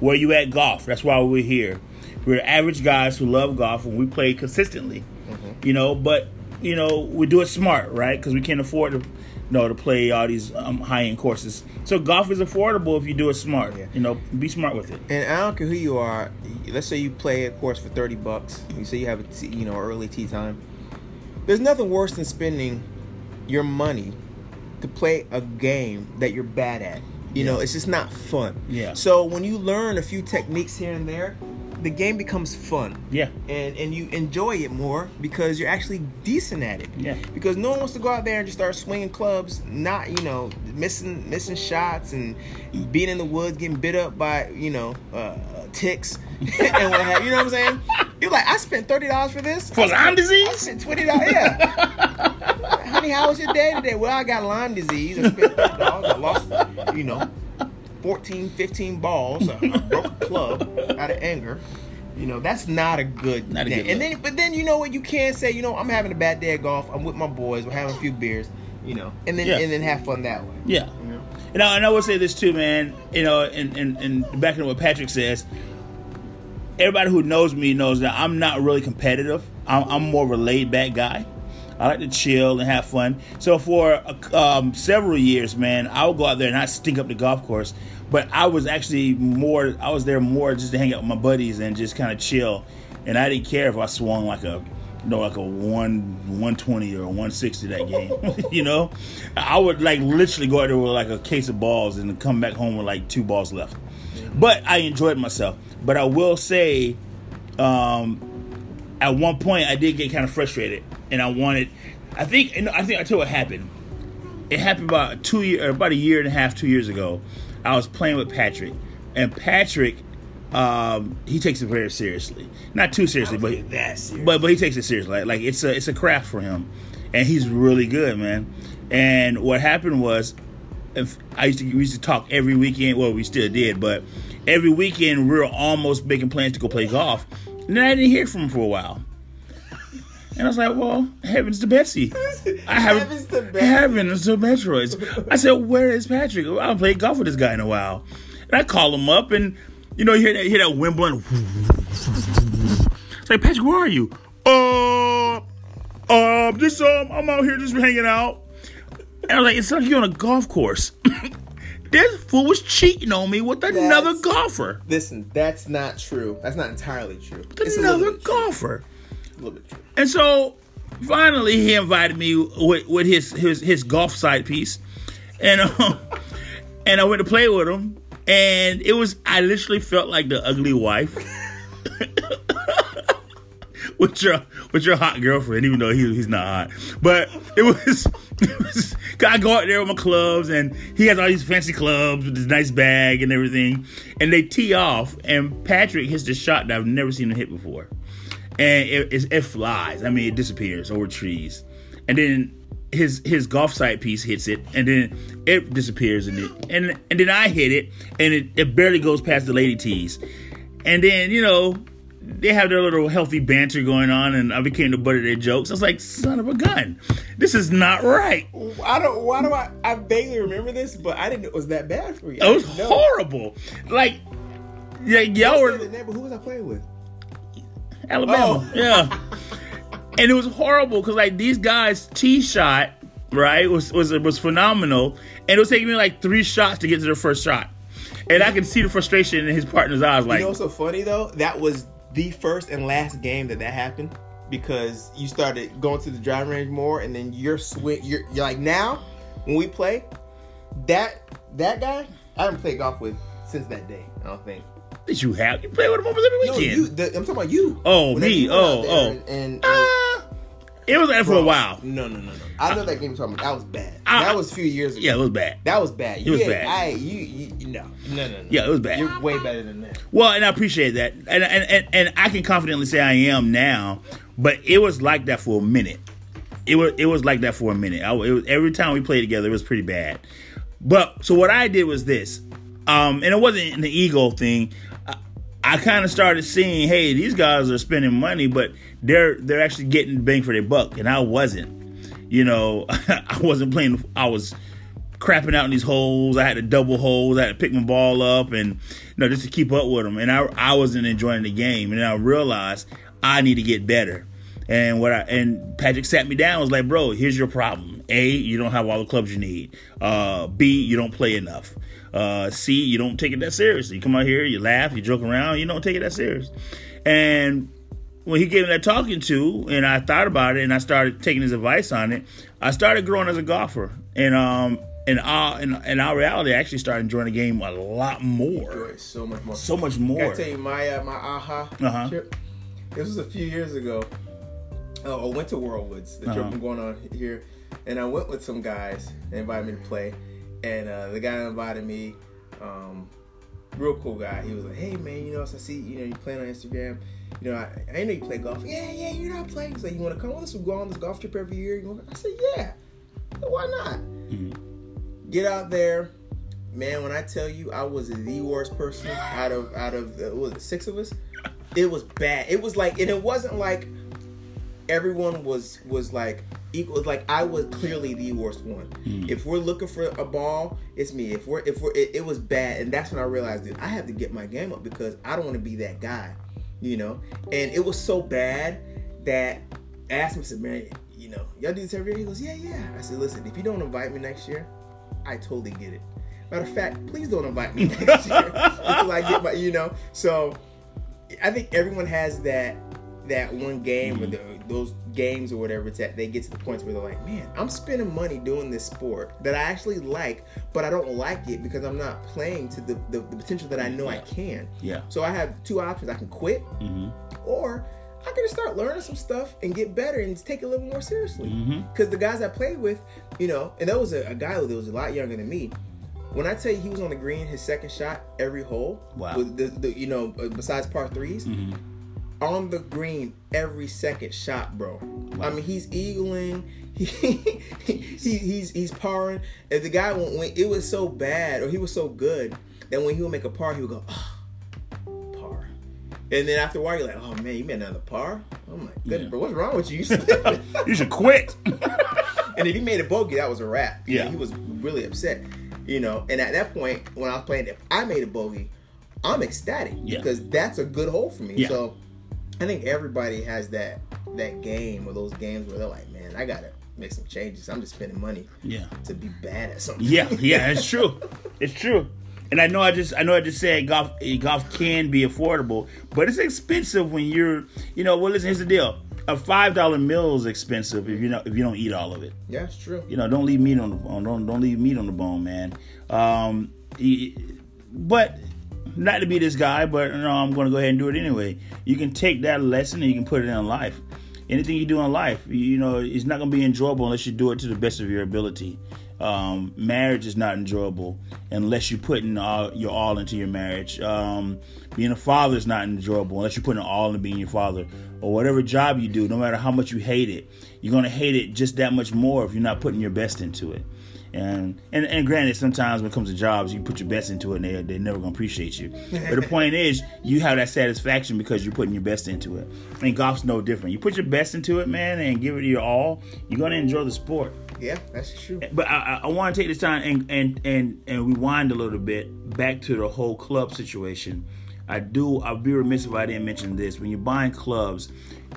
where you at golf? That's why we're here. We're average guys who love golf and we play consistently. You know, but you know we do it smart, right? Because we can't afford to, you know, to play all these um, high end courses. So golf is affordable if you do it smart. Yeah. You know, be smart with it. And I don't care who you are. Let's say you play a course for thirty bucks. You say you have a tea, you know early tea time. There's nothing worse than spending your money to play a game that you're bad at. You know, it's just not fun. Yeah. So when you learn a few techniques here and there, the game becomes fun. Yeah. And and you enjoy it more because you're actually decent at it. Yeah. Because no one wants to go out there and just start swinging clubs, not you know missing missing shots and being in the woods, getting bit up by you know uh, ticks and what have you. You know what I'm saying? You're like, I spent thirty dollars for this. For Lyme I disease? spent twenty dollars. Yeah. Honey, how was your day today? Well, I got Lyme disease. I dollars. I lost, you know, 14, 15 balls. I broke a club out of anger. You know, that's not a good Not a good and then, but then you know what? You can say, you know, I'm having a bad day at golf. I'm with my boys. We're having a few beers. You know, and then Yeah. and then have fun that way. Yeah. You know? And I, and I will say this too, man. You know, and, and, and back into what Patrick says, everybody who knows me knows that I'm not really competitive. I'm, I'm more of a laid back guy. I like to chill and have fun. So for um, several years, man, I would go out there and not stink up the golf course. But I was actually more. I was there more just to hang out with my buddies and just kind of chill. And I didn't care if I swung like a, you know, like a one one twenty or a one sixty that game. you know, I would like literally go out there with like a case of balls and come back home with like two balls left. But I enjoyed myself. But I will say, um, at one point I did get kind of frustrated, and I wanted. I think. and I think I tell you what happened. It happened about two year, or about a year and a half, two years ago. I was playing with Patrick, and Patrick, um, he takes it very seriously. Not too seriously, but that serious. but but he takes it seriously. Like, like it's a it's a craft for him, and he's really good, man. And what happened was, if I used to we used to talk every weekend. Well, we still did, but every weekend we were almost making plans to go play golf. And then I didn't hear from him for a while. And I was like, well, heavens to Betsy. I haven't, Heavens to Betsy. Heavens to Murgatroyd. I said, where is Patrick? I haven't played golf with this guy in a while. And I call him up, and, you know, you hear that, you hear that Wimbledon. It's like, Patrick, where are you? Uh, uh, just, um, I'm out here just hanging out. And I was like, it's like you're on a golf course. this fool was cheating on me with another That's- golfer. Listen, that's not true. That's not entirely true. It's Another little bit true. golfer. A little bit true. And so finally he invited me with, with his, his his golf side piece. And um, and I went to play with him. And it was I literally felt like the ugly wife. with your with your hot girlfriend, even though he, he's not hot. But it was, I go out there with my clubs and he has all these fancy clubs with this nice bag and everything. And they tee off and Patrick hits the shot that I've never seen him hit before and it, it, it flies. I mean, it disappears over trees, and then his his golf site piece hits it, and then it disappears, and it and and then I hit it, and it, it barely goes past the lady tees, and then you know they have their little healthy banter going on, and I became the butt of their jokes. I was like, son of a gun, this is not right. I don't. Why do I? I vaguely remember this, but I didn't know it was that bad for you. It was horrible. Like, yeah, y'all were The neighbor, who was I playing with? Alabama. Oh. Yeah. and it was horrible because like these guys tee shot right was was was phenomenal, and it was taking me like three shots to get to their first shot, and I could see the frustration in his partner's eyes. Like, you know what's so funny though? That was the first and last game that that happened because you started going to the driving range more, and then you're swing. You're, you're like now when we play that that guy I haven't played golf with since that day. I don't think. Did you have? You play with them almost every No, weekend. you. The, I'm talking about you. Oh, Whenever me. you Oh, oh. And, and, Uh, it was there for a while. No, no, no, no. I know that game talking about. That was bad. I- that was a few years ago. Yeah, it was bad. That was bad. It was You- bad. I, you, you, you- no, no, no, no. Yeah, it was bad. You're way better than that. Well, and I appreciate that, and and, and and I can confidently say I am now. But it was like that for a minute. It was it was like that for a minute. I, it was, every time we played together, it was pretty bad. But so what I did was this, um, and it wasn't an ego thing. I, kind of started seeing, hey, these guys are spending money, but they're they're actually getting bang for their buck, and I wasn't. You know, I wasn't playing. I was crapping out in these holes. I had to double holes. I had to pick my ball up and you know just to keep up with them. And I I wasn't enjoying the game. And I realized I need to get better. And what I and Patrick sat me down was like, bro, here's your problem. A, you don't have all the clubs you need. Uh, B, you don't play enough. Uh, C, you don't take it that seriously. You come out here, you laugh, you joke around, you don't take it that serious. And when he gave me that talking to, and I thought about it, and I started taking his advice on it, I started growing as a golfer, and um, and our in, in our reality, I actually started enjoying the game a lot more, Enjoy so much more. so much more. I tell you my uh, my aha Uh-huh. trip? This was a few years ago. Oh, I went to World Woods. The trip Uh-huh. been going on here, and I went with some guys. They invited me to play, and uh, the guy invited me, um, real cool guy. He was like, "Hey man, you know, so I see you know you playing on Instagram. You know, I, I know you play golf. Yeah, yeah, you're not playing. He's like, you want to come with us? We go on this golf trip every year. You want? I said, yeah. Why not? Get out there, man. When I tell you, I was the worst person out of out of what was it, six of us. It was bad. It was like, and it wasn't like everyone was was like equal. Like I was clearly the worst one. Mm. If we're looking for a ball, it's me. If we're if we're it, it was bad, and that's when I realized that I have to get my game up because I don't want to be that guy, you know. And it was so bad that I asked him, I said, man, you know, y'all do this every year. He goes, yeah, yeah. I said, listen, if you don't invite me next year, I totally get it. Matter of fact, please don't invite me next year until I get my, you know. So I think everyone has that that one game or mm. the, those games or whatever it's at. They get to the points where they're like, man, I'm spending money doing this sport that I actually like, but I don't like it because I'm not playing to the the, the potential that I know I can. Yeah. So I have two options: I can quit, hmm or I can start learning some stuff and get better and take it a little more seriously. hmm Because the guys I played with, you know, and that was a, a guy that was a lot younger than me. When I tell you he was on the green, his second shot every hole, Wow. with the, the you know besides par 3s hmm on the green every second shot, bro. I mean, he's eagling, he, he he's he's parring. If the guy went, when it was so bad or he was so good that when he would make a par, he would go, oh, par. And then after a while, you're like, oh man, you made another par. Oh my goodness, Yeah. bro, what's wrong with you? You should quit. And if he made a bogey, that was a wrap. Yeah. he was really upset. You know, and at that point, when I was playing, if I made a bogey, I'm ecstatic Yeah. because that's a good hole for me. Yeah. So I think everybody has that that game or those games where they're like, man, I gotta make some changes. I'm just spending money yeah. to be bad at something. Yeah, yeah, it's true. It's true. And I know I just I know I just said golf golf can be affordable, but it's expensive when you're you know, well listen, here's the deal. A five dollar meal is expensive if you know if you don't eat all of it. yeah, it's true. You know, don't leave meat on the bone. Don't don't leave meat on the bone, man. Um, but not to be this guy, but no, I'm going to go ahead and do it anyway. You can take that lesson and you can put it in life. Anything you do in life, you, you know, it's not going to be enjoyable unless you do it to the best of your ability. Um, marriage is not enjoyable unless you're putting all, your all into your marriage. Um, being a father is not enjoyable unless you're putting all into being your father. Or whatever job you do, no matter how much you hate it, you're going to hate it just that much more if you're not putting your best into it. And, and and granted, sometimes when it comes to jobs, you put your best into it, and they they're never gonna appreciate you. But the point is, you have that satisfaction because you're putting your best into it. And golf's no different. You put your best into it, man, and give it your all. You're gonna enjoy the sport. Yeah, that's true. But I, I, want to take this time and, and and and rewind a little bit back to the whole club situation. I do. I'd be remiss if I didn't mention this. When you're buying clubs,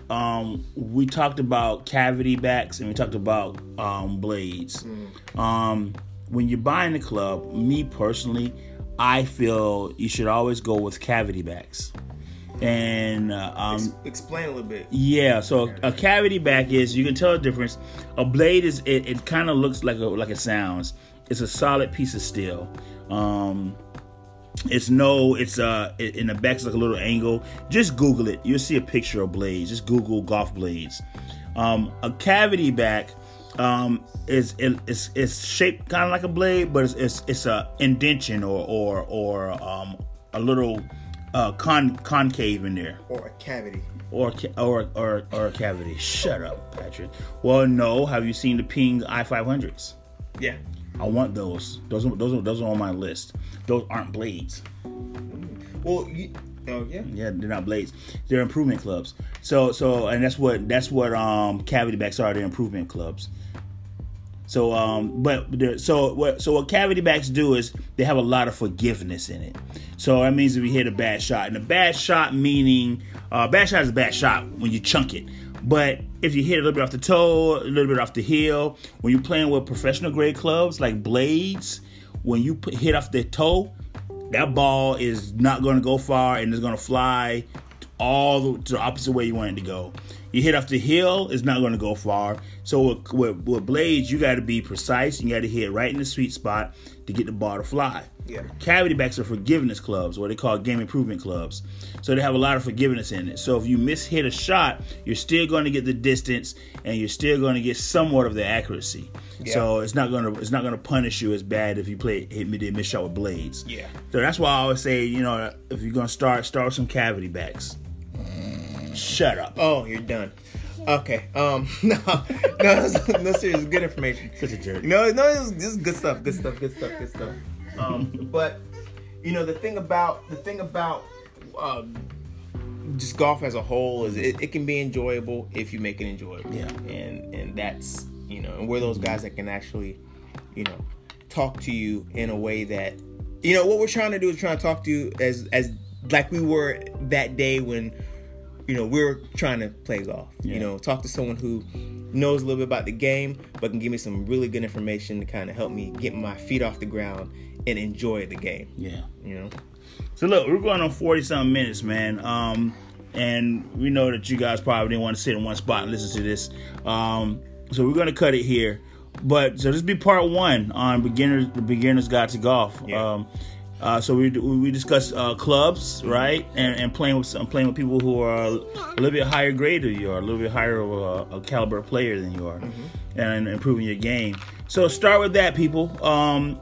um, we talked about cavity backs and we talked about um, blades. Um, when you're buying a club, me personally, I feel you should always go with cavity backs. And uh, um, Explain a little bit. yeah, so a cavity back is you can tell the difference. A blade is it, it kind of looks like a, like it sounds. It's a solid piece of steel. Um, it's no, it's uh in the back it's like a little angle. Just Google it. You'll see a picture of blades. Just Google golf blades. Um, a cavity back um, is it, it's it's shaped kind of like a blade, but it's it's, it's a indention or or or um, a little uh, con concave in there Or a cavity. or or or or a cavity. Shut up, Patrick. Well, no. Have you seen the Ping i five hundreds? Yeah. I want those. Those are, those are, those are on my list. Those aren't blades. Well, you, oh yeah. Yeah, they're not blades. They're improvement clubs. So so and that's what that's what um cavity backs are. They're improvement clubs. So um but they're- so what so what cavity backs do is they have a lot of forgiveness in it. So that means if you hit a bad shot, and a bad shot meaning uh bad shot is a bad shot when you chunk it. But if you hit a little bit off the toe, a little bit off the heel, when you're playing with professional grade clubs like blades, when you put, hit off the toe, that ball is not going to go far and it's going to fly all the, to the opposite way you want it to go. You hit off the hill, it's not going to go far. So with, with, with blades, you got to be precise. You got to hit right in the sweet spot to get the ball to fly. Yeah. Cavity backs are forgiveness clubs, what they call game improvement clubs. So they have a lot of forgiveness in it. So if you miss hit a shot, you're still going to get the distance, and you're still going to get somewhat of the accuracy. Yeah. So it's not going to it's not going to punish you as bad if you play hit me miss shot with blades. Yeah. So that's why I always say, you know, if you're gonna start, start with some cavity backs. Shut up. Oh, you're done. Okay. Um. No. No. No. serious. Good information. Such a jerk. No. No. This is, this is good stuff. Good stuff. Good stuff. Good stuff. Um. but you know the thing about the thing about um, just golf as a whole is it, it can be enjoyable if you make it enjoyable. Yeah. And and that's you know and we're those guys that can actually you know talk to you in a way that you know what we're trying to do is trying to talk to you as as like we were that day when you know we're trying to play golf Yeah. you know talk to someone who knows a little bit about the game but can give me some really good information to kind of help me get my feet off the ground and enjoy the game Yeah. you know So look, we're going on forty something minutes, man. Um, and we know that you guys probably didn't want to sit in one spot and listen to this. Um, so we're gonna cut it here. But so this be part one on beginners, the beginner's guide to golf. Yeah. Um, uh, so we we discuss uh, clubs, right, and, and playing with some playing with people who are a little bit higher grade than you are, a little bit higher of a, a caliber player than you are, and improving your game. So start with that, people. Um,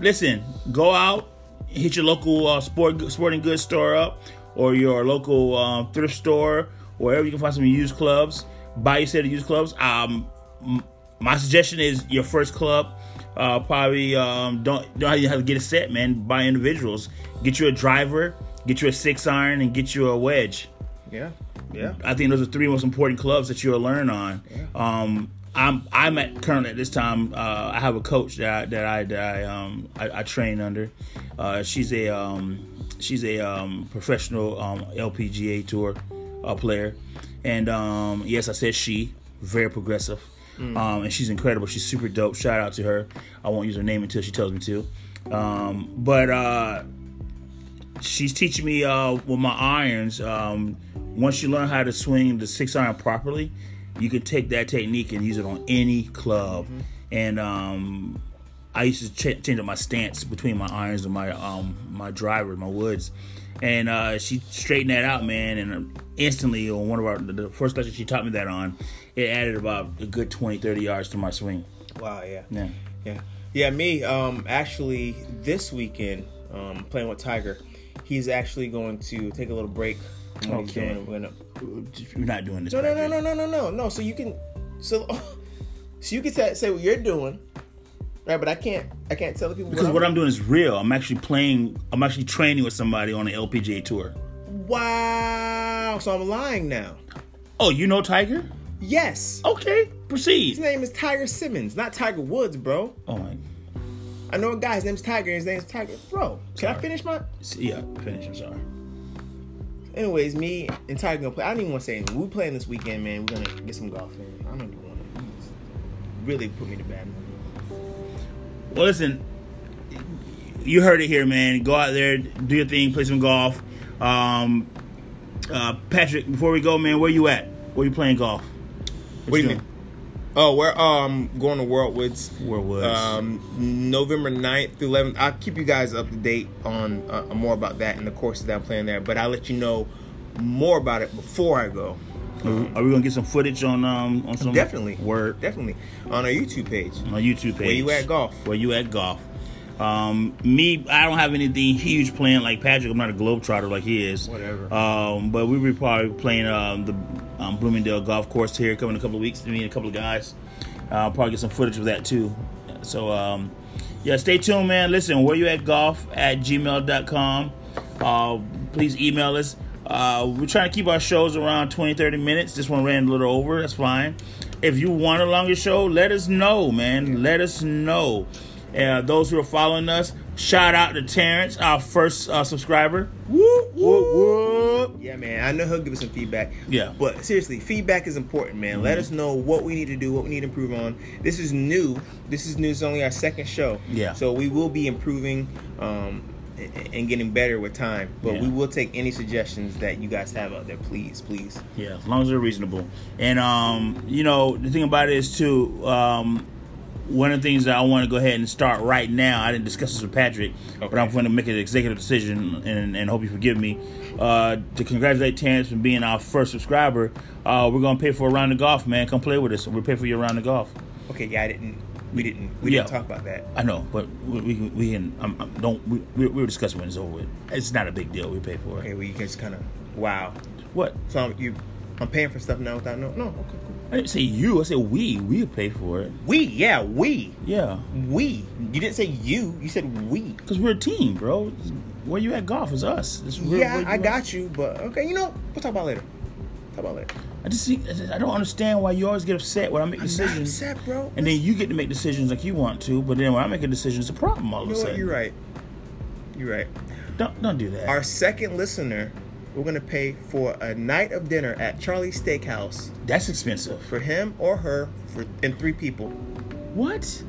listen, go out, hit your local uh, sport sporting goods store up, or your local um, thrift store, wherever you can find some used clubs. Buy your set of used clubs. Um, m- my suggestion is your first club. Uh, probably um, don't don't how to get a set, man. Buy individuals. Get you a driver, get you a six iron, and get you a wedge. yeah yeah I think those are three most important clubs that you'll learn on. Um, I'm I'm at currently at this time. Uh, I have a coach that I, that I that I um I, I train under. Uh, she's a um she's a um professional um LPGA tour uh, player, and um yes I said she very progressive. Um, and she's incredible. She's super dope. Shout out to her. I won't use her name until she tells me to. Um, but uh, she's teaching me uh, with my irons. Um, once you learn how to swing the six iron properly, you can take that technique and use it on any club. And um, I used to ch- change up my stance between my irons and my um, my driver, my woods. And uh, she straightened that out, man. And instantly, on one of our the first lesson she taught me that on, it added about a good 20, 30 yards to my swing. wow yeah Yeah. Yeah, yeah. Me, um, actually, this weekend, um, playing with Tiger, he's actually going to take a little break. what Okay. doing. We're gonna- You're not doing this. No, no, no, no, no, no, no, no. So you can, so, so you can say, say what you're doing, Right, but I can't. I can't tell the people Because what I'm doing is real. I'm actually playing. I'm actually training with somebody on an LPGA tour. Wow. So I'm lying now. Oh, you know Tiger? Yes. Okay, proceed. His name is Tiger Simmons, not Tiger Woods, bro. Oh my. I know a guy. His name's Tiger. His name's Tiger. Bro, can I finish my? Yeah, finish. I'm sorry. Anyways, me and Tiger gonna play. I don't even want to say anything. We playing this weekend, man. We're gonna get some golf in. I don't even want to. Really put me to bad mood. Well, listen, you heard it here, man. Go out there, do your thing, play some golf. Um, uh, Patrick, before we go, man, where you at? Where you playing golf? What do you mean? Oh, we're um going to World Woods. Worldwoods. Um, November 9th through 11th. I'll keep you guys up to date on uh, more about that and the courses that I'm playing there. But I'll let you know more about it before I go. Are we are we gonna get some footage on um on some Definitely. word Definitely on our YouTube page. on our YouTube page? Where you at golf? Where you at golf? Um, me, I don't have anything huge planned like Patrick. I'm not a globetrotter like he is. Whatever. Um, but we will probably playing um, the um, Bloomingdale Golf Course here coming in a couple of weeks. Me and a couple of guys. Uh, I'll probably get some footage of that too. So um, yeah, stay tuned, man. Listen, where you at golf at gmail.com. Uh, please email us. Uh, we're trying to keep our shows around 20, 30 minutes. This one ran a little over. That's fine. If you want a longer show, let us know, man. Let us know. Uh, those who are following us, shout out to Terrence, our first uh, subscriber. Whoop, whoop, whoop. Yeah, man. I know he'll give us some feedback. Yeah. But seriously, feedback is important, man. Let us know what we need to do, what we need to improve on. This is new. This is new. It's only our second show. Yeah. So we will be improving um, and- and getting better with time. But Yeah. we will take any suggestions that you guys have out there. Please, please. Yeah, as long as they're reasonable. And um, you know, the thing about it is too, um, one of the things that I want to go ahead and start right now. I didn't discuss this with Patrick, but I'm going to make an executive decision, and, and hope you forgive me. Uh, to congratulate Terrence for being our first subscriber. Uh, we're going to pay for a round of golf, man. Come play with us. We'll pay for your round of golf. Okay. Yeah, I didn't. We didn't. We Yeah. didn't talk about that. I know, but we, we can. We can um, um, don't. We, we, we'll discuss when it's over with. It's not a big deal. We pay for it. Okay. Well, you just kind of. Wow. What? So I'm, you, I'm paying for stuff now without no. No. Okay. Cool. I didn't say you. I said we. We pay for it. We. Yeah. We. Yeah. We. You didn't say you. You said we. Because we're a team, bro. Where you at golf is us. It's where- yeah, where I you got you, but okay, you know, we'll talk about it later. Talk about it later. I just see. I don't understand why you always get upset when I make I'm not decisions, upset, bro. and then you get to make decisions like you want to. But then when I make a decision, it's a problem all you of a what? sudden. You're right. You're right. Don't don't do that. Our second listener, we're gonna pay for a night of dinner at Charley's Steakhouse That's expensive. for him or her for and three people. What?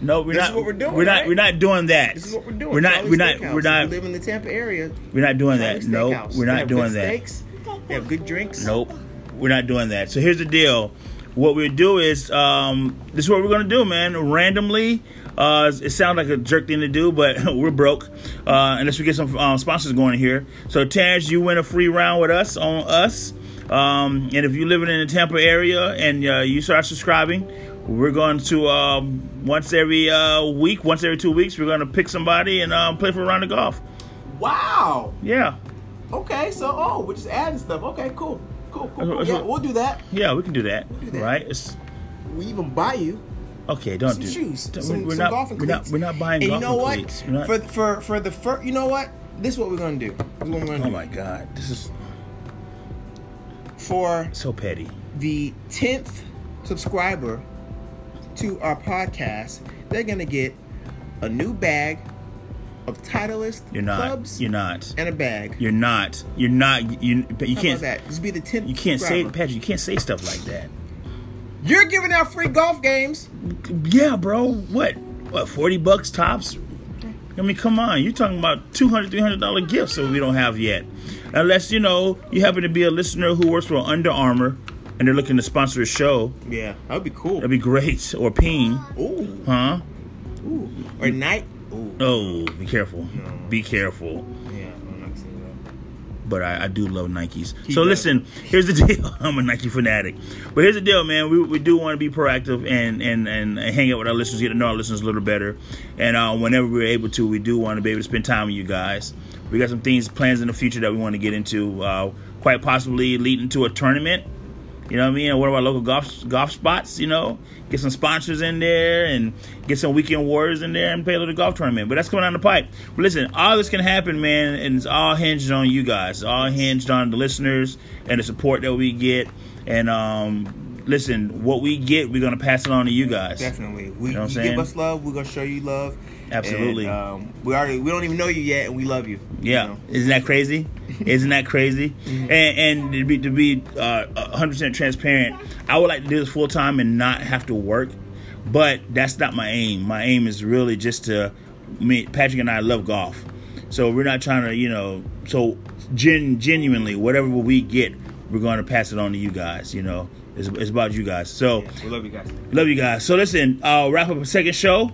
No, we're This not. is what we're doing, We're not. right? We're not doing that. This is what we're doing. We're not. Charley's We're not. Steakhouse. We're If not. you live in the Tampa area. We're not doing that. Charley's No, Steakhouse. we're They not have doing good that. Steaks. They have good drinks. Nope, we're not doing that. So here's the deal. What we do is, um, this is what we're gonna do, man. Randomly, uh, it sounds like a jerk thing to do, but we're broke uh, unless we get some um, sponsors going here. So Terrence, you win a free round with us on us. Um, and if you're living in the Tampa area and uh, you start subscribing, we're going to um, once every uh, week, once every two weeks, we're going to pick somebody and um, play for a round of golf. Wow. Yeah, Okay, so oh, we're just adding stuff. Okay, cool, cool, cool. Cool. Yeah, we'll do that. yeah, we can do that, do that. right? It's, We even buy you okay, don't some do shoes, We're, some, we're some not. golfing we're not. We're not buying And you know what? Not- For for for the first, you know what? This is what we're gonna do. This is what we're gonna oh do. my god, this is For so petty. the tenth subscriber to our podcast, they're gonna get a new bag of Titleist You're not. clubs You're not. and a bag. You're not. You're not. You. You How can't. that? This will be the tenth. You can't say. Patrick. You can't say stuff like that. You're giving out free golf games. Yeah, bro. What? What? Forty bucks tops? I mean, come on. You're talking about 200 300 dollar gifts that we don't have yet. Unless you know you happen to be a listener who works for Under Armour and they're looking to sponsor a show. Yeah, that would be cool. That'd be great. Or Ping, Ooh, huh? ooh, or Nike. Oh, be careful. Be careful. yeah, I'm not saying but I, I do love Nikes. He so does. listen, here's the deal. I'm a Nike fanatic, but here's the deal, man. We, we do want to be proactive and, and and hang out with our listeners, get to know our listeners a little better, and uh, whenever we're able to, we do want to be able to spend time with you guys. We got some things plans in the future that we want to get into, uh, quite possibly leading to a tournament. You know what I mean? And one of our local golf golf spots. You know, get some sponsors in there and get some weekend warriors in there and play a little golf tournament. But that's coming down the pipe. But listen, all this can happen, man, and it's all hinged on you guys. It's all hinged on the listeners and the support that we get. And um, listen, what we get, we're gonna pass it on to you guys. Definitely. We You know you give us love, we're gonna show you love. Absolutely. And, um, we already we don't even know you yet, and we love you. Yeah, You know? isn't that crazy? isn't that crazy? And, and to be to be uh, 100% transparent, I would like to do this full time and not have to work, but that's not my aim. My aim is really just to me. Patrick and I love golf, so we're not trying to, you know. So gen, genuinely, whatever we get, we're going to pass it on to you guys. You know, it's, it's about you guys. So. Yeah, we love you guys. Love you guys. So listen, uh, wrap up a second show.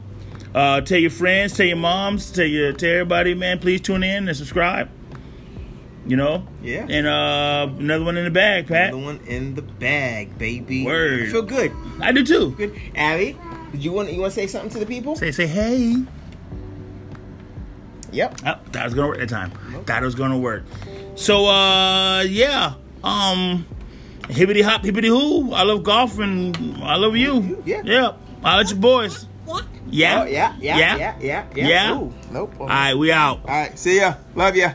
Uh, tell your friends, tell your moms, tell your tell everybody, man. Please tune in and subscribe. You know. Yeah. And uh, another one in the bag, Pat. Another one in the bag, baby. Word. I feel good. I do too. Good. Abby, did you want you want to say something to the people? Say say hey. Yep. Oh, that was gonna work that time. That was gonna work. So uh, yeah. Um, hibbity hop, hibbity hoo. I love golf and I love you. Yeah. Yeah. I let your boys. Yeah. Oh, yeah, yeah, Yeah. yeah, yeah, yeah. Yeah. Ooh, nope. All right, we out. All right. See ya. Love ya.